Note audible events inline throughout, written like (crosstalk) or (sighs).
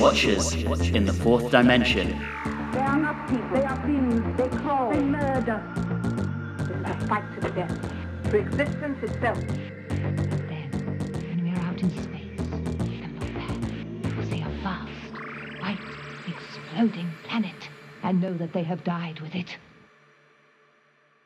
Watchers in the Fourth Dimension. They are not people. They are fiends. They crawl. They murder. It's a fight to the death. To existence itself. Then, when we're out in space, and look back, we'll see a vast, white, exploding planet, and know that they have died with it.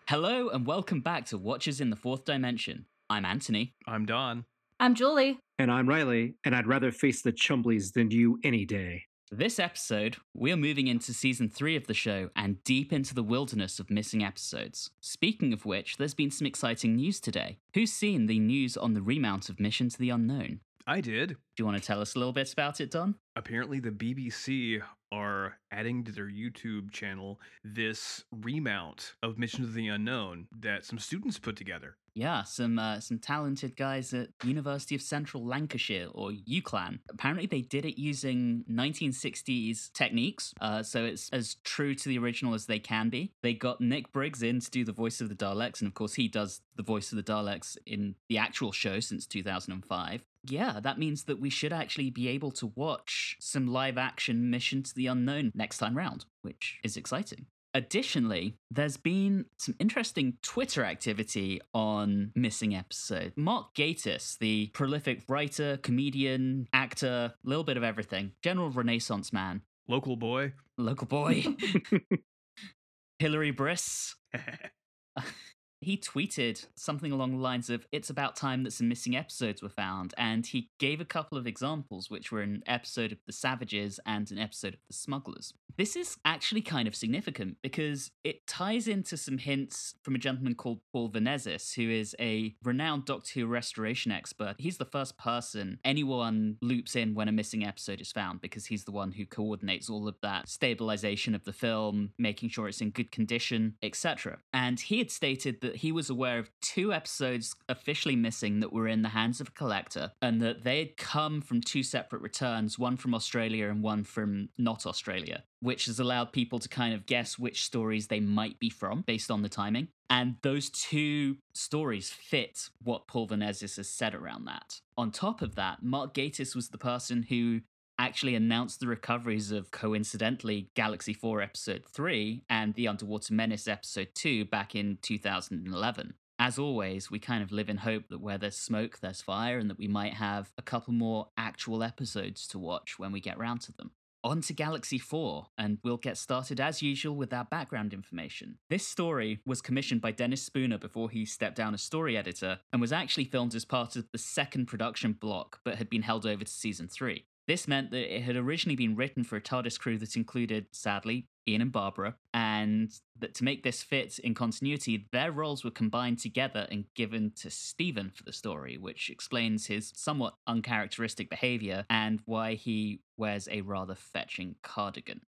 Hello and welcome back to Watchers in the Fourth Dimension. I'm Anthony. I'm Don. I'm Julie. And I'm Riley, and I'd rather face the Chumbleys than you any day. This episode, we are moving into season three of the show and deep into the wilderness of missing episodes. Speaking of which, there's been some exciting news today. Who's seen the news on the remount of Mission to the Unknown? I did. Do you want to tell us a little bit about it, Don? Apparently, the BBC are adding to their YouTube channel this remount of Mission to the Unknown that some students put together. Yeah, some uh, some talented guys at University of Central Lancashire or UCLan. Apparently, they did it using 1960s techniques, uh, so it's as true to the original as they can be. They got Nick Briggs in to do the voice of the Daleks, and of course, he does the voice of the Daleks in the actual show since 2005. Yeah, that means that we should actually be able to watch some live action Mission to the Unknown next time round, which is exciting. Additionally, there's been some interesting Twitter activity on Missing Episode. Mark Gatiss, the prolific writer, comedian, actor, little bit of everything, general renaissance man, Local boy. local boy, (laughs) Hilary Briss. (laughs) he tweeted something along the lines of it's about time that some missing episodes were found and he gave a couple of examples which were an episode of the savages and an episode of the smugglers. This is actually kind of significant because it ties into some hints from a gentleman called paul vanezis who is a renowned doctor who restoration expert. He's the first person anyone loops in when a missing episode is found because he's the one who coordinates all of that stabilization of the film making sure it's in good condition etc and he had stated that he was aware of two episodes officially missing that were in the hands of a collector and that they had come from two separate returns, one from Australia and one from not Australia, which has allowed people to kind of guess which stories they might be from based on the timing. And those two stories fit what Paul Vanezis has said around that. On top of that, Mark Gatiss was the person who actually announced the recoveries of coincidentally Galaxy 4 episode 3 and The Underwater Menace episode 2 back in 2011. As always, we kind of live in hope that where there's smoke, there's fire, and that we might have a couple more actual episodes to watch when we get round to them. On to Galaxy 4, and we'll get started as usual with our background information. This story was commissioned by Dennis Spooner before he stepped down as story editor, and was actually filmed as part of the second production block, but had been held over to season 3. This meant that it had originally been written for a TARDIS crew that included, sadly, Ian and Barbara, and that to make this fit in continuity, their roles were combined together and given to Steven for the story, which explains his somewhat uncharacteristic behavior and why he wears a rather fetching cardigan. (laughs)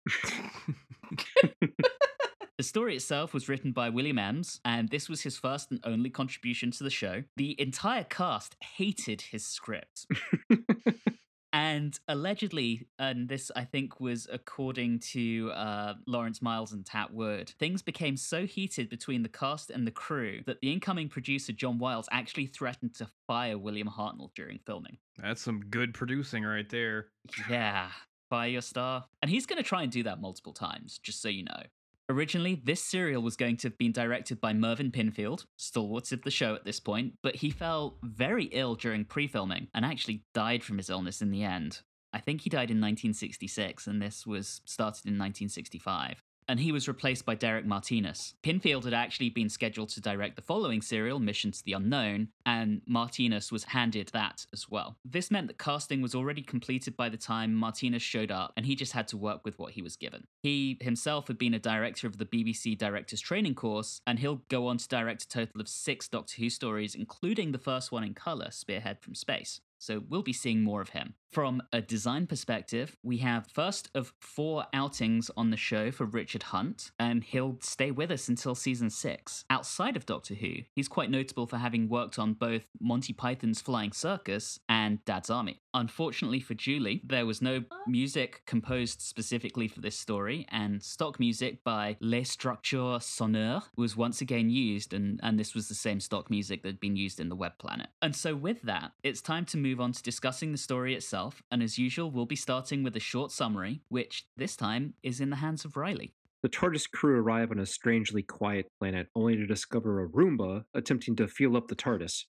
The story itself was written by William Emms, and this was his first and only contribution to the show. The entire cast hated his script. (laughs) And allegedly, and this I think was according to uh, Lawrence Miles and Tat Wood, things became so heated between the cast and the crew that the incoming producer John Wiles actually threatened to fire William Hartnell during filming. That's some good producing right there. Yeah, fire your star. And he's going to try and do that multiple times, just so you know. Originally, this serial was going to have been directed by Mervyn Pinfield, stalwart of the show at this point, but he fell very ill during pre filming and actually died from his illness in the end. I think he died in 1966, and this was started in 1965 and he was replaced by Derek Martinus. Pinfield had actually been scheduled to direct the following serial, Mission to the Unknown, and Martinus was handed that as well. This meant that casting was already completed by the time Martinus showed up, and he just had to work with what he was given. He himself had been a director of the BBC Directors Training Course, and he'll go on to direct a total of six Doctor Who stories, including the first one in colour, Spearhead from Space. So we'll be seeing more of him. From a design perspective, we have first of four outings on the show for Richard Hunt, and he'll stay with us until season six. Outside of Doctor Who, he's quite notable for having worked on both Monty Python's Flying Circus and Dad's Army. Unfortunately for Julie, there was no music composed specifically for this story, and stock music by Les Structures Sonores was once again used, and, and this was the same stock music that had been used in the Web Planet. And so, with that, it's time to move on to discussing the story itself, and as usual, we'll be starting with a short summary, which this time is in the hands of Riley. The TARDIS crew arrive on a strangely quiet planet, only to discover a Roomba attempting to fuel up the TARDIS.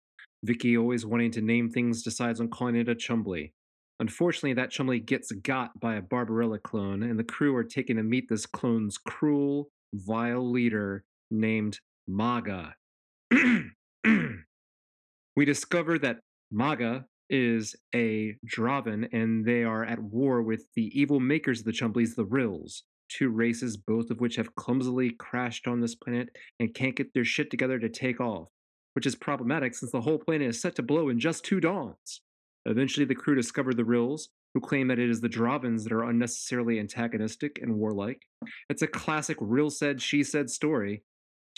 Vicky, always wanting to name things, decides on calling it a Chumbly. Unfortunately, that Chumbly gets got by a Barbarella clone, and the crew are taken to meet this clone's cruel, vile leader named Maaga. (clears throat) we discover that Maaga is a Drahvin, and they are at war with the evil makers of the Chumblies, the Rills, two races, both of which have clumsily crashed on this planet and can't get their shit together to take off, which is problematic since the whole planet is set to blow in just two dawns. Eventually, the crew discover the Rills, who claim that it is the Drahvins that are unnecessarily antagonistic and warlike. It's a classic real said, she said story.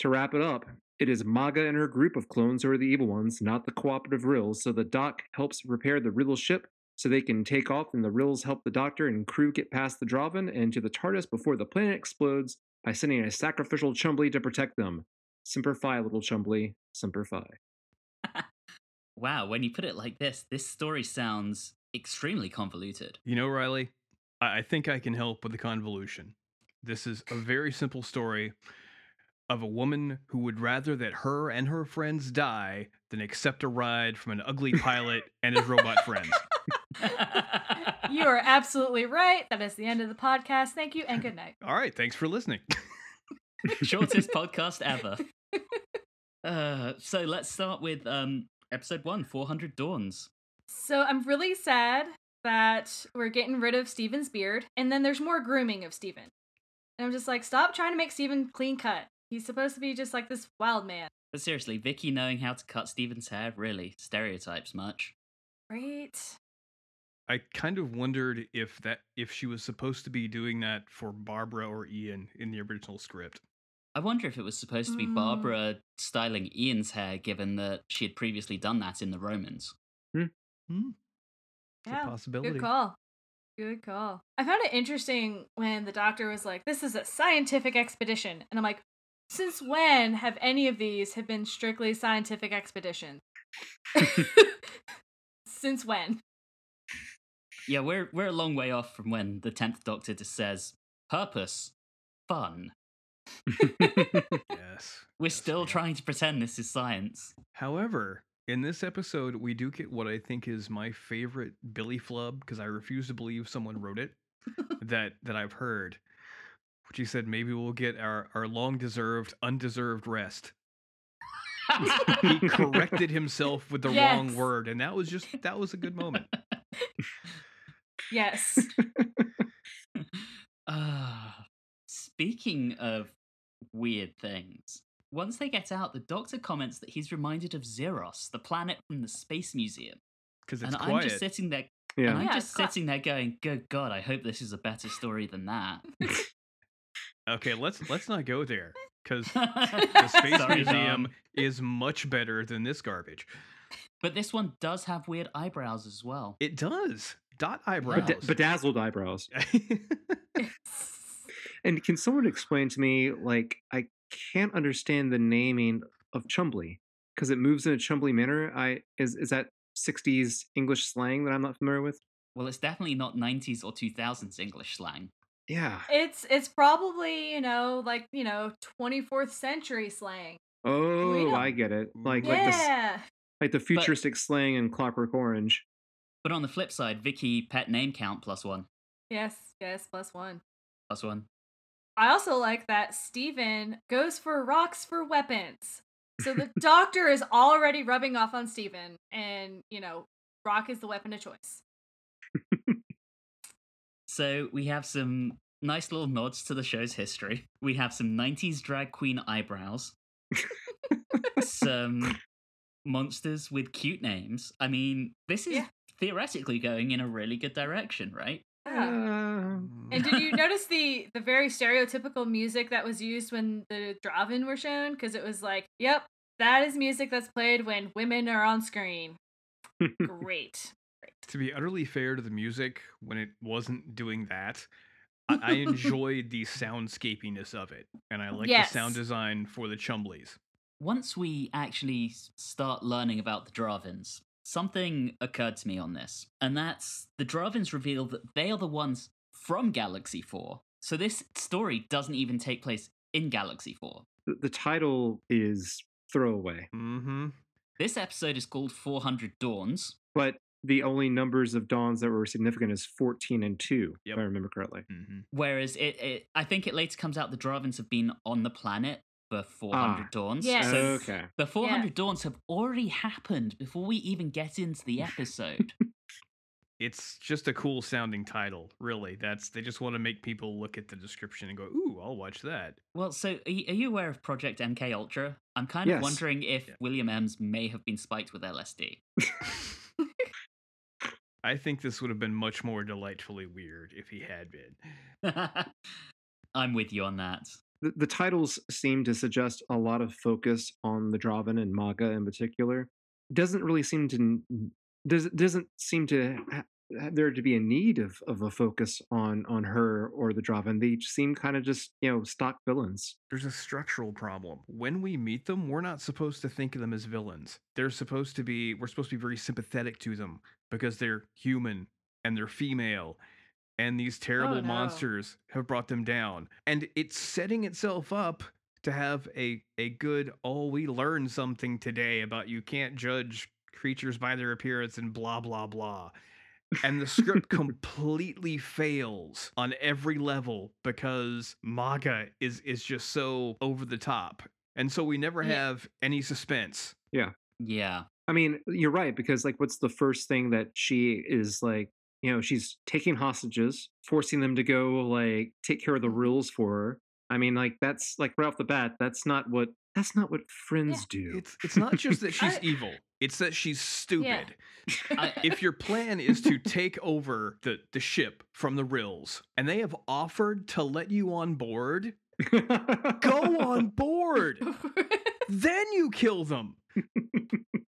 To wrap it up, it is Maaga and her group of clones who are the evil ones, not the cooperative Rills, so the doc helps repair the Riddle ship so they can take off, and the Rills help the doctor and crew get past the Drahvin and to the TARDIS before the planet explodes by sending a sacrificial Chumbly to protect them. Semper Fi, little Chumbly. Semper Fi. (laughs) Wow, when you put it like this, this story sounds extremely convoluted. You know, Riley, I I think I can help with the convolution. This is a very simple story of a woman who would rather that her and her friends die than accept a ride from an ugly pilot (laughs) and his robot friends. (laughs) You are absolutely right. That is the end of the podcast. Thank you and good night. All right, thanks for listening. (laughs) Shortest podcast ever. Uh, so let's start with um, episode one 400 Dawns. So I'm really sad that we're getting rid of Steven's beard, and then there's more grooming of Steven. And I'm just like, stop trying to make Steven clean cut. He's supposed to be just like this wild man, But seriously, Vicky knowing how to cut Steven's hair really stereotypes much. right? I kind of wondered if that if she was supposed to be doing that for Barbara or Ian in the original script. I wonder if it was supposed to be Mm. Barbara styling Ian's hair, given that she had previously done that in the Romans. Hmm. It's Yeah, a possibility. Good call. Good call. I found it interesting when the doctor was like, "This is a scientific expedition," and I'm like, "Since when have any of these have been strictly scientific expeditions? (laughs) Since when?" Yeah, we're we're a long way off from when the tenth Doctor just says purpose, fun. (laughs) Yes. We're yes, still we- trying to pretend this is science. However, in this episode, we do get what I think is my favorite Billy flub because I refuse to believe someone wrote it that that I've heard. Which he said maybe we'll get our, our long deserved, undeserved rest. (laughs) He corrected himself with the wrong word, and that was just that was a good moment. Yes. (laughs) Ah, speaking of weird things, once they get out, the Doctor comments that he's reminded of Xeros, the planet from the Space Museum. Because it's and I'm just sitting there, yeah. and I'm Yeah, just it's sitting there going, "Good God, I hope this is a better story than that." (laughs) Okay, let's let's not go there. Because (laughs) the Space Sorry, Museum Dom. is much better than this garbage. But this one does have weird eyebrows as well. It does. Dot eyebrows. Beda- bedazzled eyebrows. (laughs) (laughs) And can someone explain to me, like, I can't understand the naming of Chumbly because it moves in a Chumbly manner. I is is that '60s English slang that I'm not familiar with? Well, it's definitely not 90s or 2000s English slang. Yeah. it's it's probably you know like you know 24th century slang. Oh, I get it. Like like the yeah. like the futuristic slang in Clockwork Orange. But on the flip side, Vicky pet name count plus one. Yes. Yes. Plus one. Plus one. I also like that Steven goes for rocks for weapons. So the doctor is already rubbing off on Steven, and, you know, rock is the weapon of choice. So we have some nice little nods to the show's history. We have some 90s drag queen eyebrows, (laughs) some monsters with cute names. I mean, this is Yeah. theoretically going in a really good direction, right? Yeah. And did you (laughs) notice the the very stereotypical music that was used when the Drahvin were shown? Because it was like, yep, that is music that's played when women are on screen. (laughs) Great. To be utterly fair to the music, when it wasn't doing that, I, I (laughs) enjoyed the soundscapiness of it, and I like Yes. the sound design for the Chumblies. Once we actually start learning about the Drahvins, something occurred to me on this, and that's the Drahvins reveal that they are the ones from Galaxy 4. So this story doesn't even take place in Galaxy 4. The, the title is throwaway, Mm-hmm. This episode is called 400 Dawns. but the only numbers of dawns that were significant is 14 and 2, Yep. if I remember correctly. Mm-hmm. Whereas it, it, I think it later comes out the Drahvins have been on the planet for 400 Ah. Dawns. Yes. So Okay. the 400 Dawns have already happened before we even get into the episode. (laughs) It's just a cool sounding title, really. That's they just want to make people look at the description and go, "Ooh, I'll watch that." well, so are you, are you aware of Project MK Ultra? I'm kind Yes. of wondering if Yeah. William Emms may have been spiked with LSD. (laughs) (laughs) I think this would have been much more delightfully weird if he had been. (laughs) I'm with you on that. The, the titles seem to suggest a lot of focus on the Drahvin and Maaga in particular. Doesn't really seem to does doesn't seem to ha- ha- there to be a need of, of a focus on on her or the Drahvin. They seem kind of just you know stock villains. There's a structural problem. When we meet them, we're not supposed to think of them as villains. They're supposed to be we're supposed to be very sympathetic to them because they're human and they're female and these oh, terrible no. monsters have brought them down. And it's setting itself up to have a a good oh we learned something today about you can't judge creatures by their appearance and blah blah blah. And the script (laughs) completely fails on every level because MAGA is is just so over the top. And so we never Yeah. have any suspense. Yeah. Yeah. I mean, you're right because like, what's the first thing that she is like? You know, she's taking hostages, forcing them to go like take care of the mm-hmm. rules for her. I mean, like that's like right off the bat, that's not what that's not what friends do. It's it's not just that she's (laughs) I- evil. It's that she's stupid. I- (laughs) if your plan is to take over the, the ship from the Rills and they have offered to let you on board, go on (laughs) board. then you kill them. (laughs)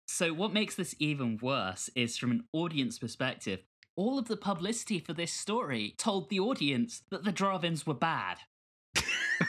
So, what makes this even worse is from an audience perspective, all of the publicity for this story told the audience that the Drahvins were bad. (laughs)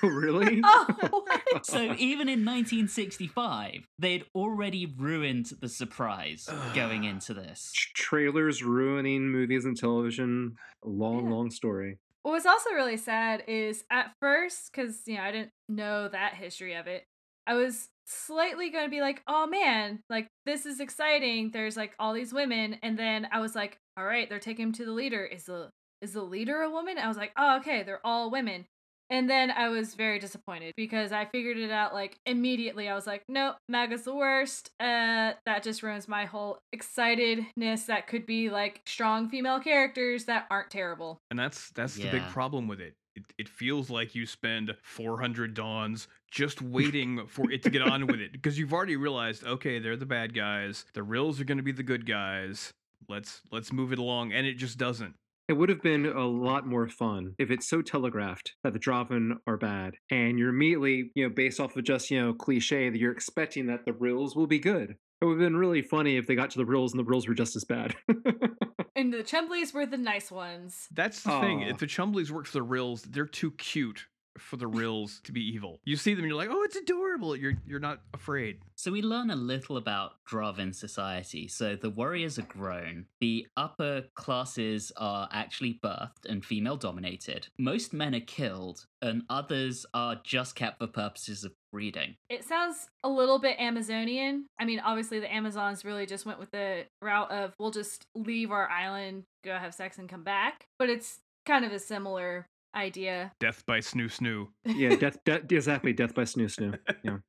oh, really? (laughs) oh, what? So, even in 1965, they'd already ruined the surprise going (sighs) into this. Trailers ruining movies and television. Long, Yeah. long story. What was also really sad is at first, because you know I didn't know that history of it, I was slightly going to be like, "Oh man, like this is exciting." There's like all these women, and then I was like, "All right, they're taking him to the leader. Is the is the leader a woman?" I was like, "Oh, okay, they're all women." And then I was very disappointed because I figured it out like immediately. I was like, nope, MAGA's the worst. Uh, that just ruins my whole excitedness that could be like strong female characters that aren't terrible. And that's that's the big problem with it. It, it feels like you spend 400 dawns just waiting for it to get on with it because you've already realized okay they're the bad guys the rills are going to be the good guys let's let's move it along and it just doesn't It would have been a lot more fun if it's so telegraphed that the Drahvin are bad, and you're immediately, you know, based off of just, you know, cliche that you're expecting that the Rills will be good. It would have been really funny if they got to the Rills and the Rills were just as bad. (laughs) And the Chumbleys were the nice ones. that's the thing if the chumbleys work for the rills they're too cute for the rills to be evil you see them and you're like oh it's adorable you're you're not afraid So we learn a little about Drahvin society. So the warriors are grown. The upper classes are actually birthed and female dominated. Most men are killed, and others are just kept for purposes of breeding. It sounds a little bit Amazonian. I mean, obviously, the Amazons really just went with the route of we'll just leave our island, go have sex, and come back. But it's kind of a similar idea. death by snoo snoo yeah, death, death, exactly, death by snoo snoo. Yeah. (laughs)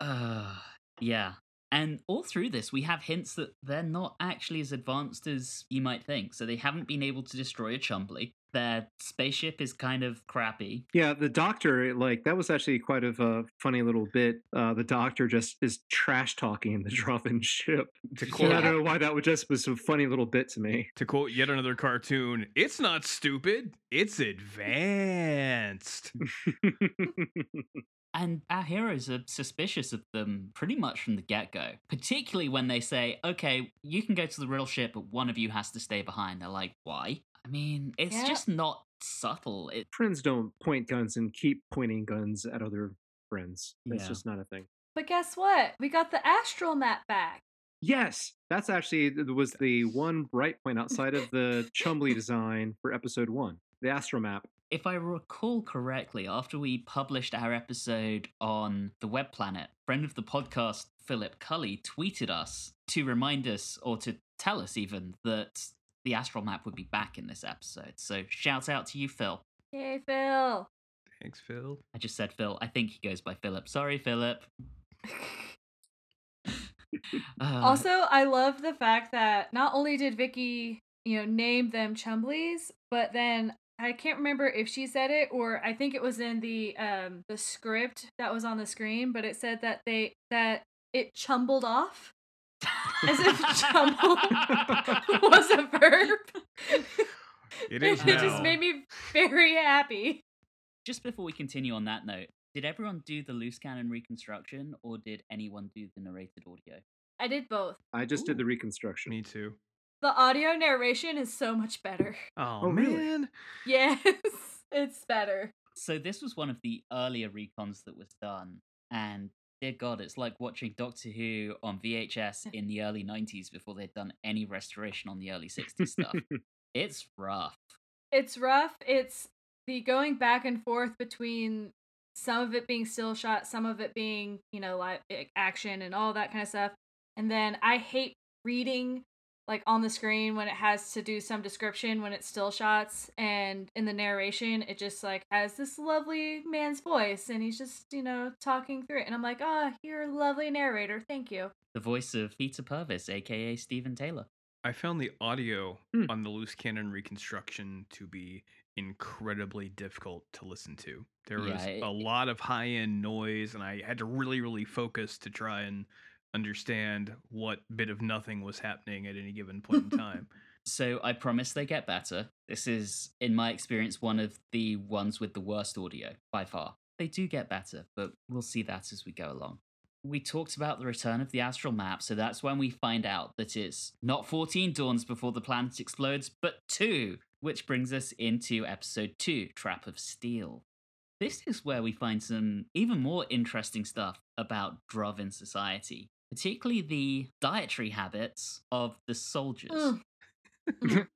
Uh, yeah. And all through this, we have hints that they're not actually as advanced as you might think. So they haven't been able to destroy a Chumbly. Their spaceship is kind of crappy. Yeah, the doctor, like, that was actually quite of a funny little bit. Uh, the doctor just is trash talking the Drahvin ship. (laughs) to And quote I don't know why that would just was a funny little bit to me. to quote yet another cartoon it's not stupid it's advanced (laughs) And our heroes are suspicious of them pretty much from the get go, particularly when they say, okay, you can go to the Rill ship, but one of you has to stay behind. They're like, why? I mean, it's Yeah. just not subtle. It, friends don't point guns and keep pointing guns at other friends. That's Yeah. just not a thing. But guess what? We got the astral map back. Yes, that's actually th- was the one bright point outside of the Chumley design for episode one, the astromap. If I recall correctly, after we published our episode on the web planet, friend of the podcast, Philip Cully, tweeted us to remind us, or to tell us even, that the astral map would be back in this episode. So shout out to you, Phil. Yay, Phil. Thanks, Phil. I just said Phil. I think he goes by Philip. Sorry, Philip. (laughs) Uh, also, I love the fact that not only did Vicky, you know, name them Chumbleys, but then I can't remember if she said it or I think it was in the um the script that was on the screen, but it said that they that it chumbled off as if chumble (laughs) was a verb. It is it just made me very happy. just before we continue on that note, did everyone do the loose cannon reconstruction, or did anyone do the narrated audio? I did both. I just did the reconstruction. Me too. The audio narration is so much better. Oh, Oh, really? man. Yes, (laughs) it's better. So this was one of the earlier recons that was done, and dear God, it's like watching Doctor Who on VHS (laughs) in the early '90s before they'd done any restoration on the early '60s stuff. (laughs) it's rough. It's rough. It's the going back and forth between some of it being still shot, some of it being, you know, live like, action and all that kind of stuff. And then I hate reading like on the screen when it has to do some description when it's still shots and in the narration it just like has this lovely man's voice and he's just, you know, talking through it and I'm like, "Ah, you're a lovely narrator. Thank you." The voice of Peter Purves, aka Steven Taylor. I found the audio Hmm. on the loose cannon reconstruction to be incredibly difficult to listen to. There Yeah, was it- a lot of high end noise, and I had to really, really focus to try and understand what bit of nothing was happening at any given point in (laughs) time. So I promise they get better. This is, in my experience, one of the ones with the worst audio by far. They do get better, but we'll see that as we go along. We talked about the return of the astral map, so that's when we find out that it's not 14 dawns before the planet explodes, but two, which brings us into episode 2, Trap of Steel. This is where we find some even more interesting stuff about Drahvin society, particularly the dietary habits of the soldiers. Ugh. (laughs)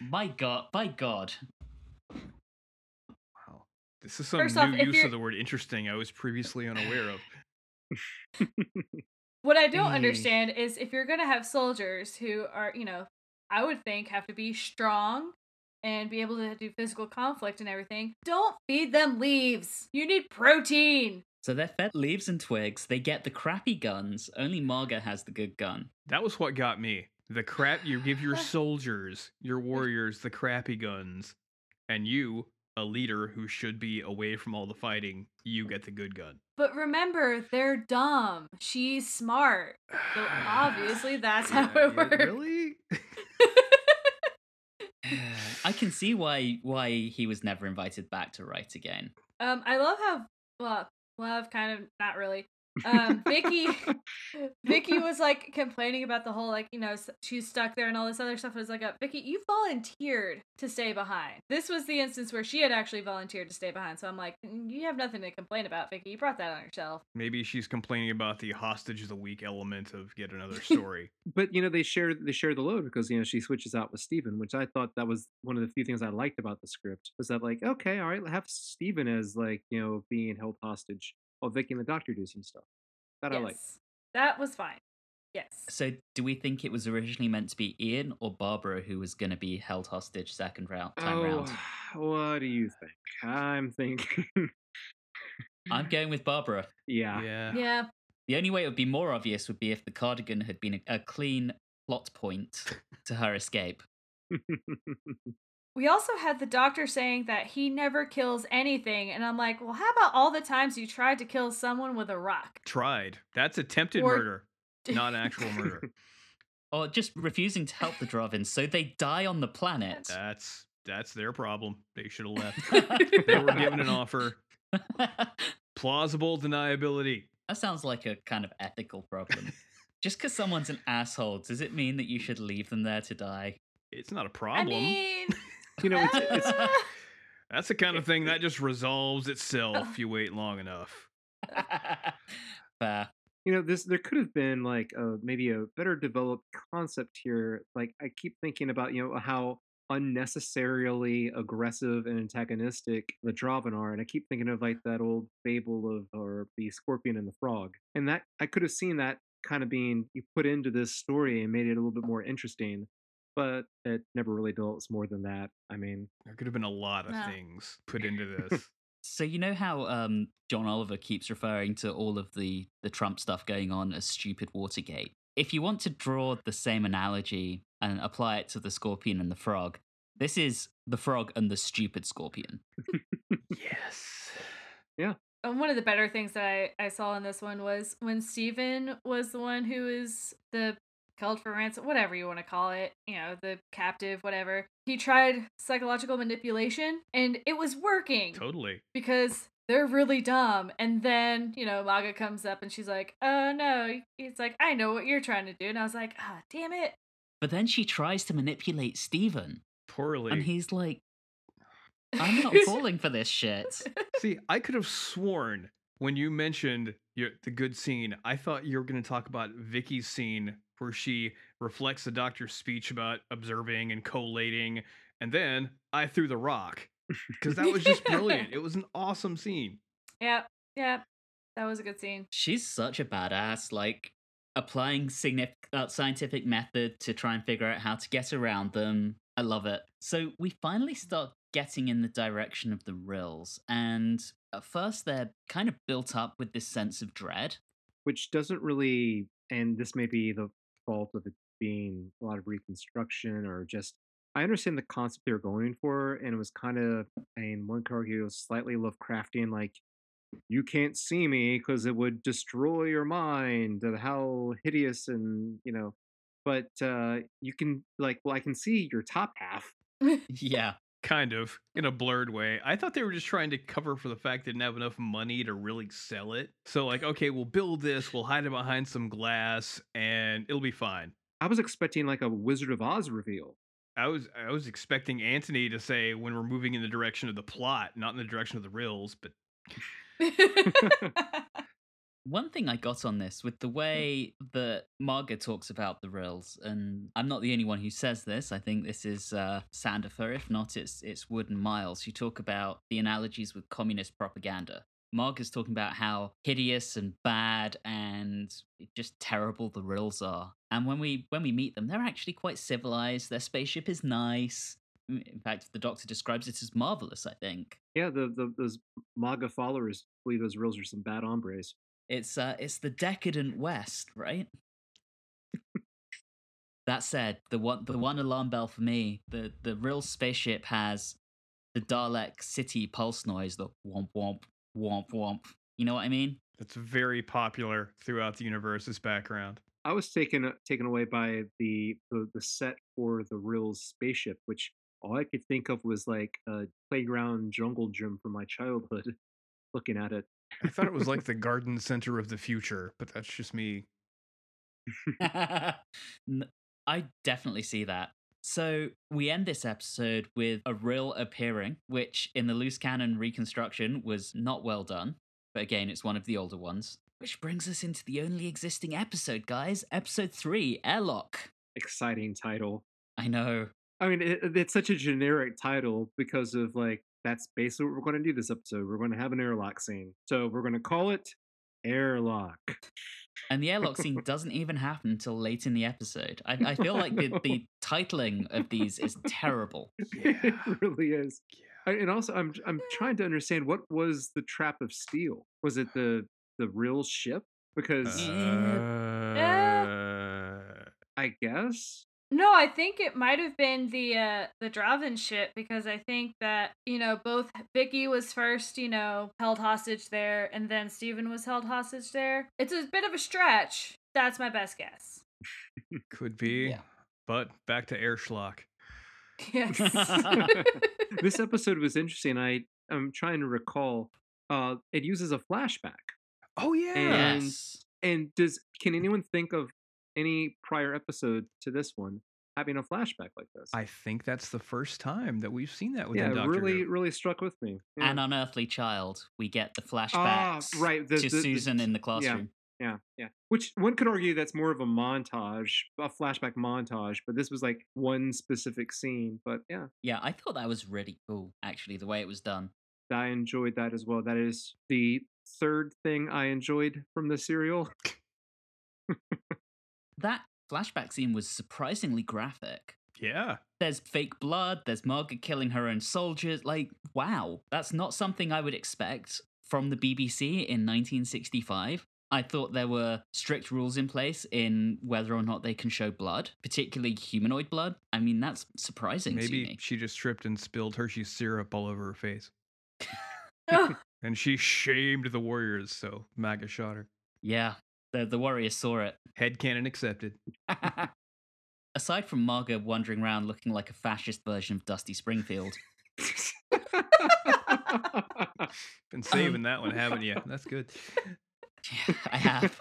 My God, by God. wow. This is some First new off, use you're- of the word interesting I was previously unaware of. (laughs) What I don't Mm. understand is if you're gonna have soldiers who are, you know, I would think have to be strong and be able to do physical conflict and everything, don't feed them leaves. You need protein. So they're fed leaves and twigs. They get the crappy guns. Only Maaga has the good gun. That was what got me. The crap you give your (laughs) soldiers, your warriors, the crappy guns, and you, a leader who should be away from all the fighting, you get the good gun. But remember, they're dumb. She's smart. So obviously (sighs) that's how Yeah, it works. Really? (sighs) I can see why why he was never invited back to write again. Um, I love how well, love kind of not really. Um, Vicky, (laughs) (laughs) Vicky was like complaining about the whole like you know she's stuck there and all this other stuff. It was like, uh, Vicky, you volunteered to stay behind. This was the instance where she had actually volunteered to stay behind. So I'm like, "Mm, you have nothing to complain about, Vicky. You brought that on yourself. Maybe she's complaining about the hostage of the week element of yet another story. (laughs) but you know they share they share the load because you know she switches out with Steven, which I thought that was one of the few things I liked about the script was that like okay, all right, have Steven as like you know being held hostage while Vicky and the Doctor do some stuff. That I like. That was fine. Yes. So do we think it was originally meant to be Ian or Barbara who was going to be held hostage second round time Oh, round? (sighs) what do you think? I'm thinking, I'm going with Barbara. (laughs) yeah. yeah. Yeah. The only way it would be more obvious would be if the cardigan had been a, a clean plot point (laughs) to her escape. (laughs) We also had the doctor saying that he never kills anything, and I'm like, well, how about all the times you tried to kill someone with a rock? Tried. That's attempted Or- murder, not actual murder. (laughs) Or just refusing to help the Drahvins, so they die on the planet. That's that's their problem. They should have left. (laughs) they were given an offer. (laughs) Plausible deniability. That sounds like a kind of ethical problem. Just because someone's an asshole, does it mean that you should leave them there to die? It's not a problem. mean, You know, it's, it's (laughs) That's the kind of thing that just resolves itself if you wait long enough. (laughs) Fair. you know this there could have been like a maybe a better developed concept here like i keep thinking about you know how unnecessarily aggressive and antagonistic the Drahvin are, and I keep thinking of like that old fable of or the scorpion and the frog, and that I could have seen that kind of being put into this story and made it a little bit more interesting, but it never really develops more than that. I mean, There could have been a lot of No. things put into (laughs) this. So you know how um, John Oliver keeps referring to all of the the Trump stuff going on as stupid Watergate. If you want to draw the same analogy and apply it to the scorpion and the frog, this is the frog and the stupid scorpion. (laughs) yes. Yeah. And one of the better things that I, I saw in this one was when Steven was the one who was the held for ransom, whatever you want to call it, you know, the captive, whatever. He tried psychological manipulation and it was working Totally. because they're really dumb. And then, you know, Maaga comes up and she's like, oh no. It's like, I know what you're trying to do. And I was like, ah, damn it. But then she tries to manipulate Steven, Poorly. and he's like, I'm not (laughs) falling for this shit. See, I could have sworn when you mentioned your, the good scene, I thought you were going to talk about Vicky's scene where she reflects the doctor's speech about observing and collating, and then I threw the rock (laughs) because that was just brilliant. It was an awesome scene. Yep. Yep. That was a good scene. She's such a badass, like applying significant uh, scientific method to try and figure out how to get around them. I love it. So we finally start getting in the direction of the Rills, and at first they're kind of built up with this sense of dread. which doesn't really, and this may be the fault of it being a lot of reconstruction or just. I understand the concept they were going for, and it was kind of, I mean, one argue it was slightly Lovecraftian, like, you can't see me because it would destroy your mind, and how hideous and, you know, but uh, you can, like, well, I can see your top half. (laughs) Yeah. Kind of in a blurred way. I thought they were just trying to cover for the fact they didn't have enough money to really sell it. So, like, okay, we'll build this, we'll hide it behind some glass, and it'll be fine. I was expecting like a Wizard of Oz reveal. I was I was expecting Anthony to say when we're moving in the direction of the plot, not in the direction of the rills, but (laughs) (laughs) (laughs) One thing I got on this with the way that Maaga talks about the Rills, and I'm not the only one who says this. I think this is uh, Sandifer. If not, it's it's Wood and Miles who talk about the analogies with communist propaganda. Maaga's talking about how hideous and bad and just terrible the Rills are. And when we when we meet them, they're actually quite civilized. Their spaceship is nice. In fact, the Doctor describes it as marvelous. I think. Yeah, the, the those MAGA followers believe those Rills are some bad hombres. It's uh it's the decadent West, right? that said, the one the one alarm bell for me, the the Rill spaceship has the Dalek city pulse noise, the womp womp womp womp. You know what I mean? that's very popular throughout the universe's background. I was taken taken away by the, the the set for the Rill spaceship, which all I could think of was like a playground jungle gym from my childhood. (laughs) Looking at it, I thought it was like the garden center of the future, but that's just me. (laughs) I definitely see that. So we end this episode with a Rill appearing, which in the loose cannon reconstruction was not well done. But again, it's one of the older ones. Which brings us into the only existing episode, guys. Episode three, Airlock. exciting title. I know. I mean, it, it's such a generic title because of like that's basically what we're going to do this episode. We're going to have an airlock scene, so we're going to call it airlock. And the airlock scene (laughs) doesn't even happen until late in the episode. I, I feel like the, (laughs) the titling of these is terrible. it really is. I- And also, I'm I'm trying to understand what was the trap of steel. Was it the the Rill ship? Because Uh, I guess No, I think it might have been the uh the Drahvin ship because I think that, you know, both Vicky was first, you know, held hostage there and then Steven was held hostage there. It's a bit of a stretch. That's my best guess. (laughs) could be. Yeah. But back to Air Schlock. Yes. (laughs) (laughs) this episode was interesting. I am trying to recall. Uh, it uses a flashback. Oh yeah. And- Yes. And does can anyone think of any prior episode to this one having a flashback like this? I think that's the first time that we've seen that yeah, within it Doctor really, Who. really struck with me. Yeah. An unearthly child. We get the Ah, flashbacks right. the- to the- the- Susan in the classroom. Yeah, yeah. Which one could argue that's more of a montage, a flashback montage, but this was like one specific scene. But yeah, Yeah, I thought that was really cool, actually, the way it was done. I enjoyed that as well. That is the third thing I enjoyed from the serial. That flashback scene was surprisingly graphic. Yeah. There's fake blood, there's Margaret killing her own soldiers. Like, wow, that's not something I would expect from the BBC in 1965. I thought there were strict rules in place in whether or not they can show blood, particularly humanoid blood. I mean, that's surprising to Maybe me. she just tripped and spilled Hershey's syrup all over her face. (laughs) (laughs) And she shamed the warriors, so MAGA shot her. Yeah, the, the warriors saw it. (laughs) Head Headcanon accepted. Aside from Margot wandering around looking like a fascist version of Dusty Springfield, (laughs) Been um, saving that one, haven't you? That's good. Yeah, I have.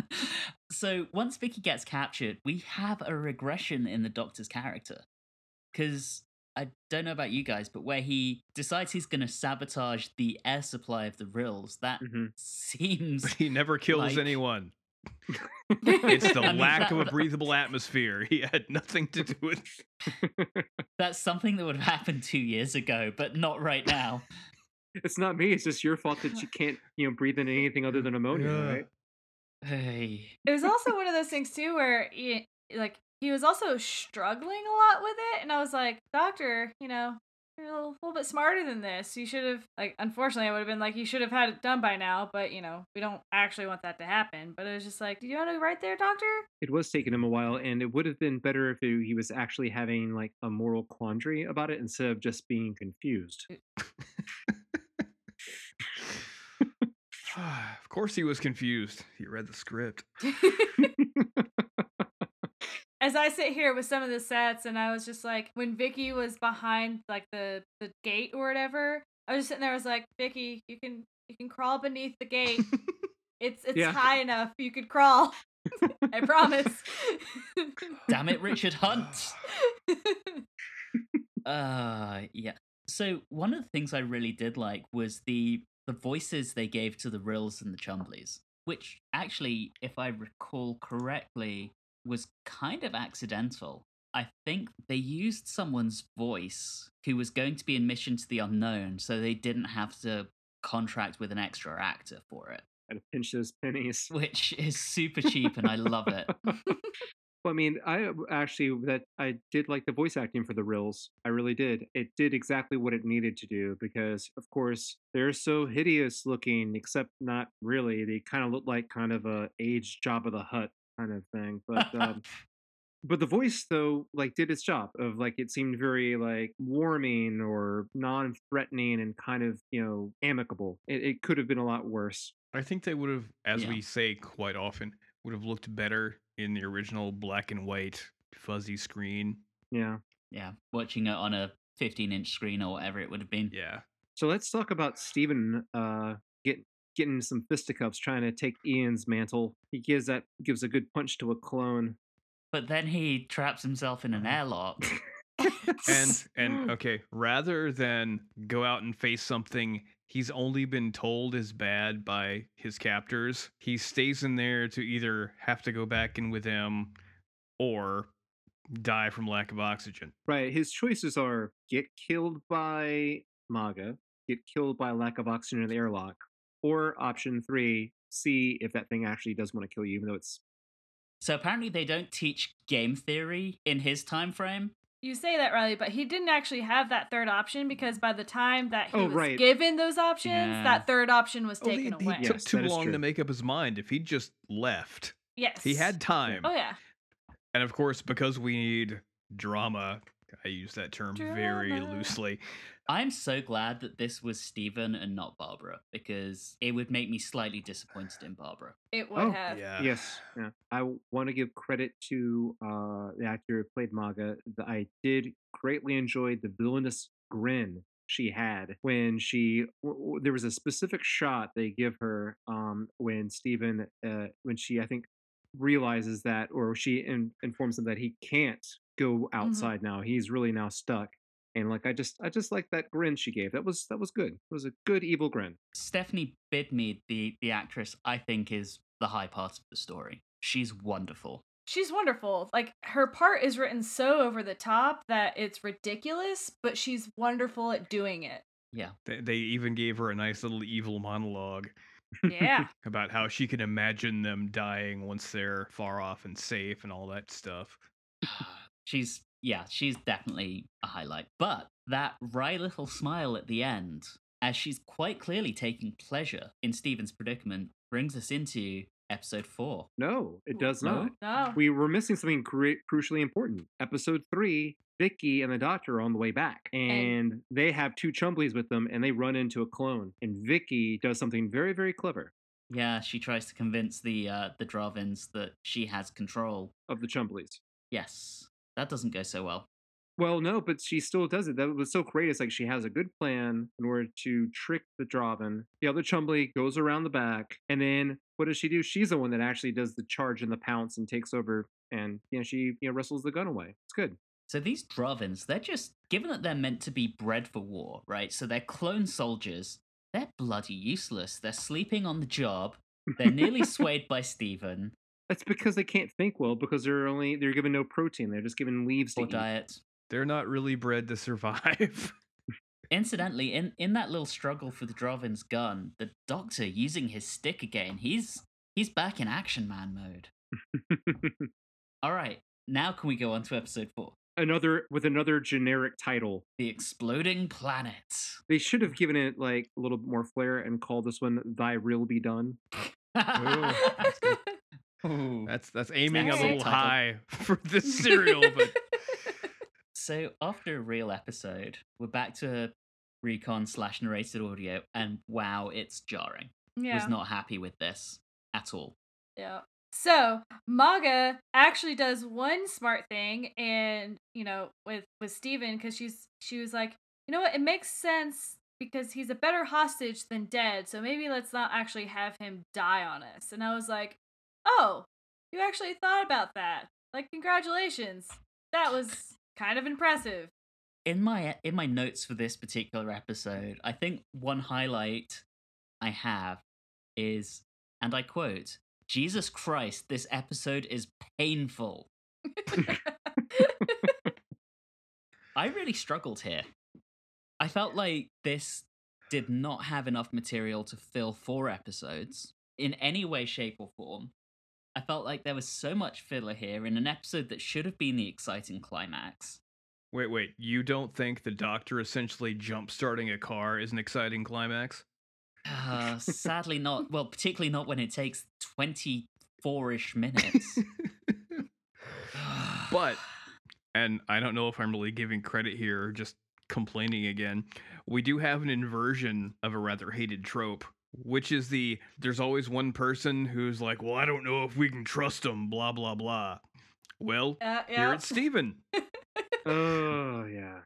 (laughs) so once Vicky gets captured, we have a regression in the Doctor's character. Because I don't know about you guys, but where he decides he's going to sabotage the air supply of the Rills, that Mhm. seems. But (laughs) he never kills Like- anyone. (laughs) It's the I mean, lack that of a would- breathable (laughs) atmosphere. He had nothing to do with. That's something that would have happened two years ago, but not right now. it's not me. It's just your fault that you can't, you know, breathe in anything other than ammonia, Yeah. right? Hey. it was also one of those things too where he, like he was also struggling a lot with it, and I was like, Doctor, you know, you're a little, little bit smarter than this. You should have like. Unfortunately, I would have been like, you should have had it done by now. But you know, we don't actually want that to happen. But it was just like, do you want to right there, Doctor? It was taking him a while, and it would have been better if he he was actually having like a moral quandary about it instead of just being confused. (sighs) of course, he was confused. He read the script. (laughs) (laughs) (laughs) As I sit here with some of the sets, and I was just like, when Vicky was behind like the the gate or whatever, I was just sitting there. I was like, Vicky, you can you can crawl beneath the gate. (laughs) It's it's Yeah. high enough. You could crawl. (laughs) I promise. Damn it, Richard Hunt. (laughs) Uh yeah. So one of the things I really did like was the the voices they gave to the Rills and the Chumbleys, which actually, if I recall correctly, was kind of accidental. I think they used someone's voice who was going to be in Mission to the Unknown, so they didn't have to contract with an extra actor for it, Gotta pinch those pennies. which is super cheap and I love it. (laughs) Well, I mean, I actually that I did like the voice acting for the Rills. I really did. It did exactly what it needed to do because, of course, they're so hideous looking, except not really. They kind of look like kind of a aged Jabba the Hutt kind of thing. (laughs) But um, but the voice though, like, did its job of like it seemed very like warming or non-threatening and kind of you know amicable. It, it could have been a lot worse. I think they would have, as Yeah. we say quite often, would have looked better in the original black and white fuzzy screen. Yeah. yeah, watching it on a 15 inch screen or whatever it would have been. Yeah. So let's talk about Steven uh, get, getting some fisticuffs trying to take Ian's mantle. He gives that gives a good punch to a clone. But then he traps himself in an um, airlock. (laughs) And and (gasps) okay, rather than go out and face something he's only been told is bad by his captors, he stays in there to either have to go back in with them or die from lack of oxygen. Right. His choices are get killed by Maaga, get killed by lack of oxygen in the airlock, or option three, see if that thing actually does want to kill you, even though it's so apparently they don't teach game theory in his time frame. You say that, Riley, but he didn't actually have that third option mm. because by the time that he Oh, was right. given those options, Yeah. that third option was Oh, he- taken he, away. He took Yes, too long to make up his mind. If he just left, yes. he had time. Oh yeah. And of course, because we need drama, I use that term very loosely. I'm so glad that this was Steven and not Barbara because it would make me slightly disappointed in Barbara. It would Oh, have. Yeah. Yes, yeah. I want to give credit to uh, the actor who played Maaga. The- I did greatly enjoy the villainous grin she had when she. w- w- There was a specific shot they give her um, when Steven, uh, when she, I think, realizes that, or she in, informs him that he can't go outside now. He's really now stuck. And like I just, I just like that grin she gave. That was that was good. It was a good evil grin. Stephanie Bidmead, the the actress, I think is the high part of the story. She's wonderful. She's wonderful. Like her part is written so over the top that it's ridiculous, but she's wonderful at doing it. Yeah. They, they even gave her a nice little evil monologue Yeah. (laughs) about how she can imagine them dying once they're far off and safe and all that stuff. (sighs) she's yeah, she's definitely a highlight. But that wry little smile at the end, as she's quite clearly taking pleasure in Steven's predicament, brings us into episode four. No, it does No? not. No. We were missing something cru- crucially important. Episode three, Vicki and the doctor are on the way back, and they have two Chumblies with them, and they run into a clone. And Vicki does something very, very clever Yeah, she tries to convince the uh, the Drahvins that she has control. of the Chumblies. Yes, that doesn't go so well. Well, no, but she still does it. That was so great. It's like she has a good plan in order to trick the Drahvin. The other Chumbly goes around the back, and then what does she do? She's the one that actually does the charge and the pounce and takes over, and you know she you know wrestles the gun away. It's good. So these Drahvins, they're just given that they're meant to be bred for war, right? So they're clone soldiers. They're bloody useless. They're sleeping on the job. They're nearly (laughs) swayed by Steven. That's because they can't think well because they're only they're given no protein. They're just given leaves to Poor eat. diet. They're not really bred to survive. (laughs) Incidentally, in, in that little struggle for the Drahvin's gun, the doctor using his stick again, he's he's back in action man mode. (laughs) All right, now can we go on to episode four? another with another generic title. The exploding planet. They should have given it like a little bit more flair and called this one "Thy Will Be Done." that's good. (laughs) Ooh. That's that's aiming a little title. high (laughs) for this serial, but (laughs) So after a real episode, we're back to recon slash narrated audio, and wow, it's jarring. yeah. Was not happy with this at all. Yeah. So Maaga actually does one smart thing, and you know, with with Steven, because she's she was like, you know what, it makes sense because he's a better hostage than dead. So maybe let's not actually have him die on us. And I was like, oh, you actually thought about that. Like, congratulations. That was kind of impressive. in my in my notes for this particular episode, I think one highlight I have is, and I quote, "Jesus Christ, this episode is painful." (laughs) I really struggled here. I felt like this did not have enough material to fill four episodes in any way, shape, or form. I felt like there was so much filler here in an episode that should have been the exciting climax. wait, wait. You don't think the doctor essentially jump starting a car is an exciting climax? Uh, (sighs) sadly, not. Well, particularly not when it takes 24 ish minutes. (laughs) but and I don't know if I'm really giving credit here or just complaining again. We do have an inversion of a rather hated trope, which is the there's always one person who's like, "Well, I don't know if we can trust him." Blah blah blah. Well, Uh, here it's Steven. (laughs) Oh yeah.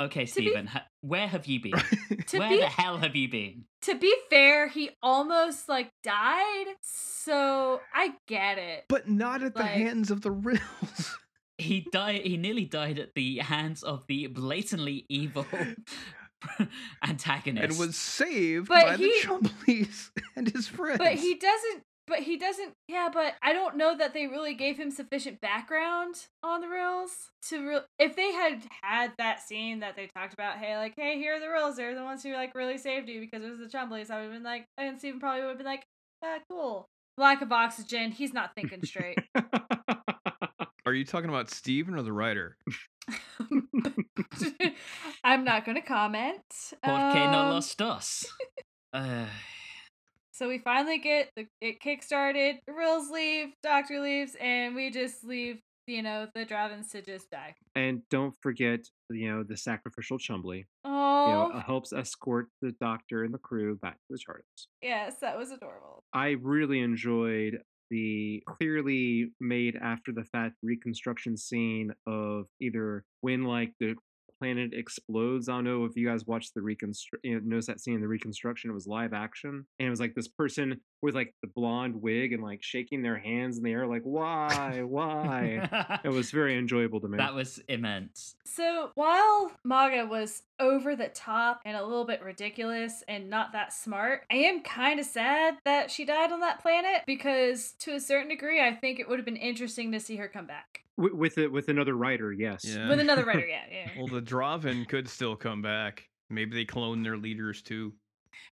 okay, be- Steven, ha- where have you been? (laughs) To where be the hell have you been? to be fair, he almost like died, so I get it. but not at the hands of the Rills. He died. He nearly died at the hands of the blatantly evil (laughs) (laughs) antagonist. and was saved But by he- (laughs) the Chumblies and his friends. But he doesn't. But he doesn't. Yeah, but I don't know that they really gave him sufficient background on the Rills to. Re- if they had had that scene that they talked about, hey, like, hey, here are the Rills. They're the ones who like really saved you because it was the Chumblies. I would have been like, and Steven probably would have been like, ah, cool. Lack of oxygen. He's not thinking straight. (laughs) Are you talking about Steven or the writer? (laughs) I'm not going to comment. Por qué no Um, los dos? (laughs) Uh, So we finally get the, it kickstarted. The Rills leave, Doctor leaves, and we just leave. You know the Drahvins to just die. and don't forget, you know, the sacrificial Chumbly. You Oh know, uh, helps escort the doctor and the crew back to the TARDIS. yes, that was adorable. I really enjoyed the clearly made after the fact reconstruction scene of either when like the planet explodes. I don't know if you guys watched the reconstruct, you know, notice that scene in the reconstruction. It was live action, and it was like this person with like the blonde wig and like shaking their hands in the air, like why, why? it was (laughs) very enjoyable to me. that was immense. So while Maaga was over the top and a little bit ridiculous and not that smart, I am kind of sad that she died on that planet because to a certain degree, I think it would have been interesting to see her come back with with, it, with another writer, yes. Yeah. with another writer. (laughs) Yeah, yeah. Well, the Drahvin could still come back. Maybe they clone their leaders too.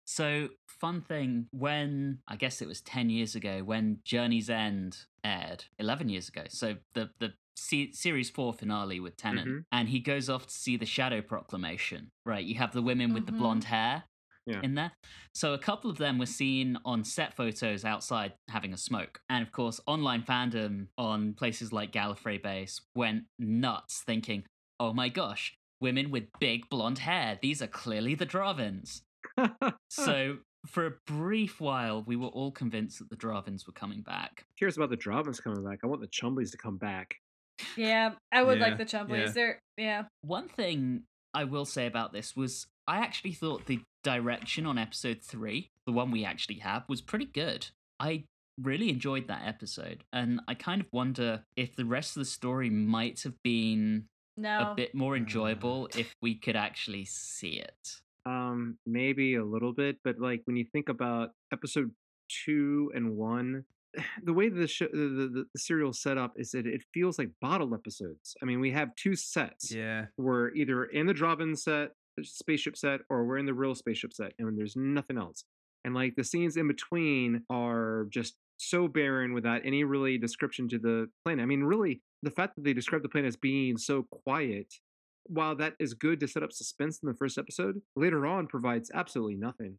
So, fun thing, when I guess it was 10 years ago, when Journey's End aired, 11 years ago. So, the, the se- series four finale with Tennant, Mhm. and he goes off to see the Shadow Proclamation, right? You have the women with the blonde hair Yeah. in there. So, a couple of them were seen on set photos outside having a smoke. And of course, online fandom on places like Gallifrey Base went nuts thinking, oh my gosh, women with big blonde hair. These are clearly the Drahvins. (laughs) So for a brief while, we were all convinced that the Drahvins were coming back. Curious about the Drahvins coming back? I want the Chumblies to come back. Yeah, I would Yeah, like the Chumblies. yeah. They're yeah. One thing I will say about this was I actually thought the direction on episode three, the one we actually have, was pretty good. I really enjoyed that episode, and I kind of wonder if the rest of the story might have been No. a bit more mm. enjoyable if we could actually see it. Um, maybe a little bit, but like when you think about episode two and one, (sighs) the way the show, the, the, serial set up is that it feels like bottle episodes. I mean, we have two sets. Yeah. We're either in the Drahvin set, the spaceship set, or we're in the Rill spaceship set, and there's nothing else. And like the scenes in between are just so barren without any really description to the planet. I mean, really, the fact that they describe the planet as being so quiet, while that is good to set up suspense in the first episode, later on provides absolutely nothing.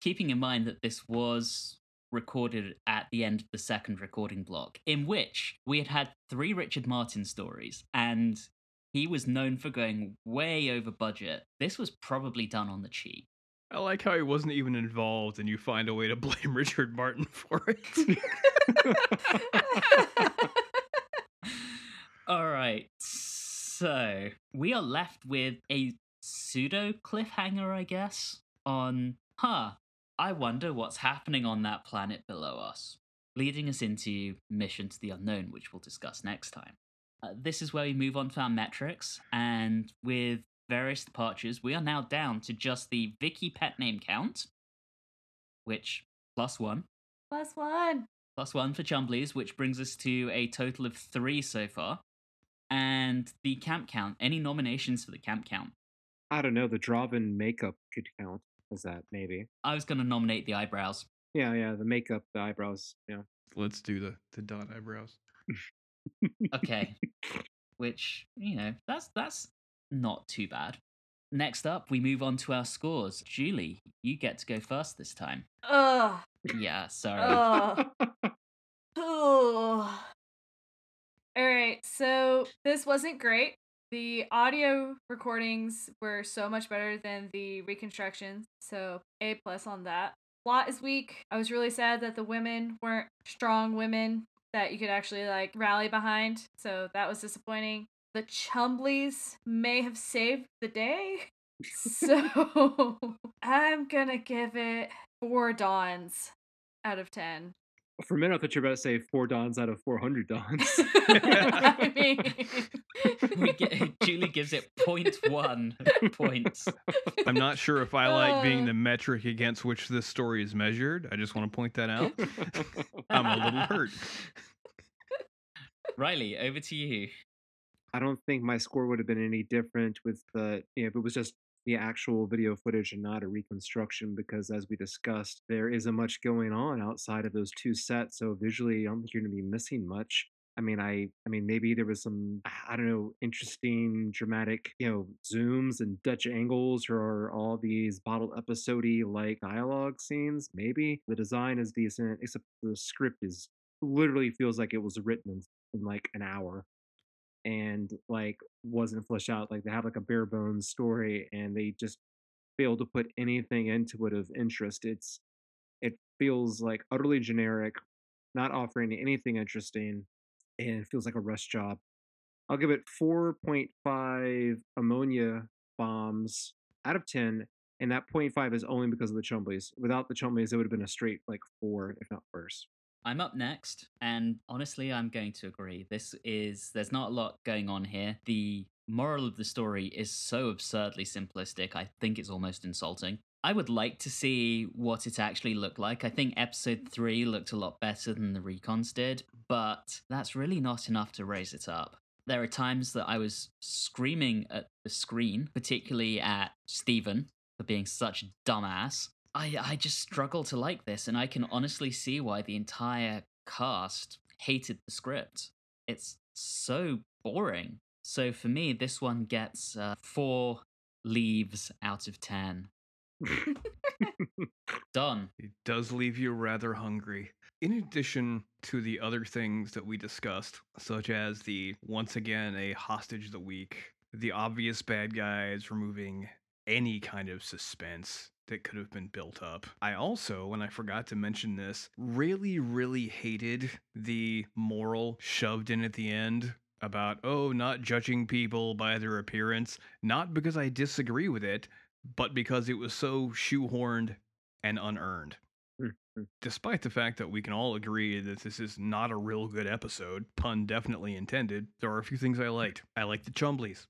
keeping in mind that this was recorded at the end of the second recording block, in which we had had three Richard Martin stories, and he was known for going way over budget. This was probably done on the cheap. I like how he wasn't even involved, and you find a way to (laughs) blame Richard Martin for it. (laughs) All right, so we are left with a pseudo cliffhanger, I guess, on, huh, I wonder what's happening on that planet below us, leading us into Mission to the Unknown, which we'll discuss next time. Uh, this is where we move on to our metrics, and with various departures, we are now down to just the Vicki pet name count, which plus one, Plus one. plus one for Chumblies, which brings us to a total of three so far. And the camp count. Any nominations for the camp count? I don't know. The Drahvin makeup could count as that, maybe. I was going to nominate the eyebrows. Yeah, yeah. The makeup, the eyebrows. Yeah. Let's do the the dot eyebrows. Okay, (laughs) which you know that's that's not too bad. Next up, we move on to our scores. Julie, you get to go first this time. Ugh. Yeah, sorry. Ugh. (laughs) Ugh. All right, so this wasn't great. The audio recordings were so much better than the reconstructions, so A plus on that. Plot is weak. I was really sad that the women weren't strong women that you could actually like rally behind, so that was disappointing. The Chumblies may have saved the day, (laughs) so (laughs) I'm gonna give it four dawns out of ten. For a minute, I thought you were about to say four dons out of 400 dons. (laughs) I mean, get, (laughs) Julie gives it 0.1 (laughs) points. I'm not sure if I like being Uh. the metric against which this story is measured. I just want to point that out. I'm a little hurt. Riley, over to you. I don't think my score would have been any different with the you know, if it was just the actual video footage and not a reconstruction because as we discussed, there isn't much going on outside of those two sets. So visually I don't think you're gonna be missing much. I mean, I I mean maybe there was some I don't know, interesting dramatic, you know, zooms and Dutch angles or all these bottle episode like dialogue scenes. Maybe. The design is decent, except the script is literally feels like it was written in, in like an hour and like wasn't fleshed out. Like they have like a bare bones story and they just fail to put anything into it of interest. It's it feels like utterly generic, not offering anything interesting, and it feels like a rush job. I'll give it 4.5 ammonia bombs out of 10 And that 0.5 is only because of the Chumblies. Without the Chumblies, it would have been a straight like four, if not worse. I'm up next, and honestly, I'm going to agree. This is, there's not a lot going on here. The moral of the story is so absurdly simplistic, I think it's almost insulting. I would like to see what it actually looked like. I think episode three looked a lot better than the recons did, but that's really not enough to raise it up. There are times that I was screaming at the screen, particularly at Steven for being such a dumbass. I, I just struggle to like this, and I can honestly see why the entire cast hated the script. It's so boring. So for me, this one gets uh, four leaves out of ten. Done. (laughs) It does leave you rather hungry. In addition to the other things that we discussed, such as the once again a hostage of the week, the obvious bad guys removing any kind of suspense that could have been built up. I also, and I forgot to mention this, really, really hated the moral shoved in at the end about, oh, not judging people by their appearance, not because I disagree with it, but because it was so shoehorned and unearned. Mhm. Despite the fact that we can all agree that this is not a real good episode, pun definitely intended, there are a few things I liked. I liked the Chumblies.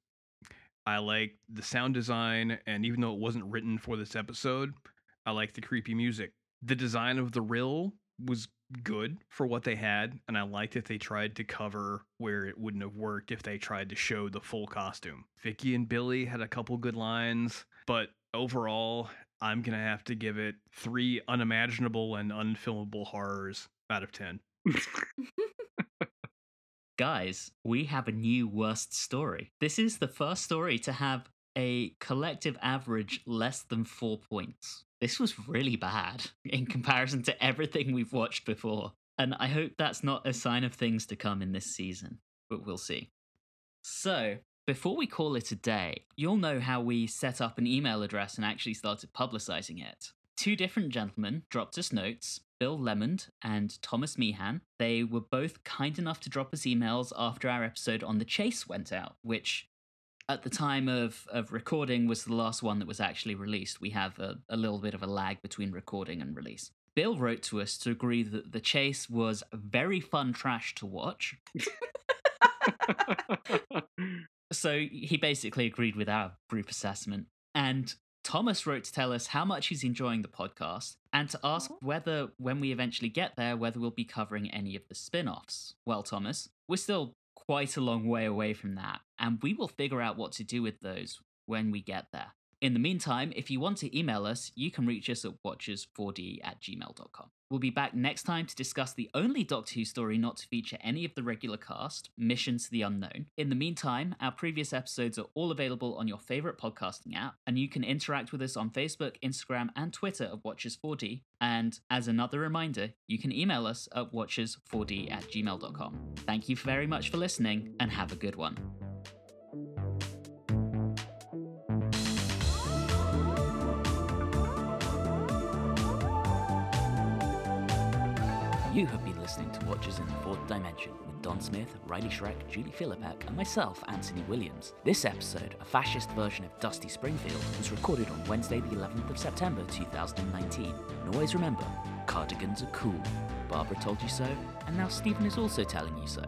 I liked the sound design, and even though it wasn't written for this episode, I liked the creepy music. The design of the rill was good for what they had, and I liked that they tried to cover where it wouldn't have worked if they tried to show the full costume. Vicki and Billy had a couple good lines, but overall, I'm gonna have to give it three unimaginable and unfilmable horrors out of ten. (laughs) Guys, we have a new worst story. This is the first story to have a collective average less than four points. This was really bad in comparison to everything we've watched before. And I hope that's not a sign of things to come in this season, but we'll see. So, before we call it a day, you'll know how we set up an email address and actually started publicizing it. Two different gentlemen dropped us notes Bill Lemond and Thomas Meehan. They were both kind enough to drop us emails after our episode on the chase went out, which at the time of, of recording was the last one that was actually released. We have a, a little bit of a lag between recording and release. Bill wrote to us to agree that the chase was very fun trash to watch. (laughs) So he basically agreed with our group assessment. And Thomas wrote to tell us how much he's enjoying the podcast and to ask oh. whether, when we eventually get there, whether we'll be covering any of the spin offs. Well, Thomas, we're still quite a long way away from that, and we will figure out what to do with those when we get there. In the meantime, if you want to email us, you can reach us at watchers4d at gmail.com. We'll be back next time to discuss the only Doctor Who story not to feature any of the regular cast, Mission to the Unknown. In the meantime, our previous episodes are all available on your favorite podcasting app, and you can interact with us on Facebook, Instagram, and Twitter at Watchers4D. And as another reminder, you can email us at watchers4d at gmail.com. Thank you very much for listening, and have a good one. You have been listening to Watchers in the Fourth Dimension with Don Smith, Riley Schreck, Julie Philippek, and myself, Anthony Williams. This episode, a fascist version of Dusty Springfield, was recorded on Wednesday, the 11th of September 2019. And always remember, cardigans are cool. Barbara told you so, and now Steven is also telling you so.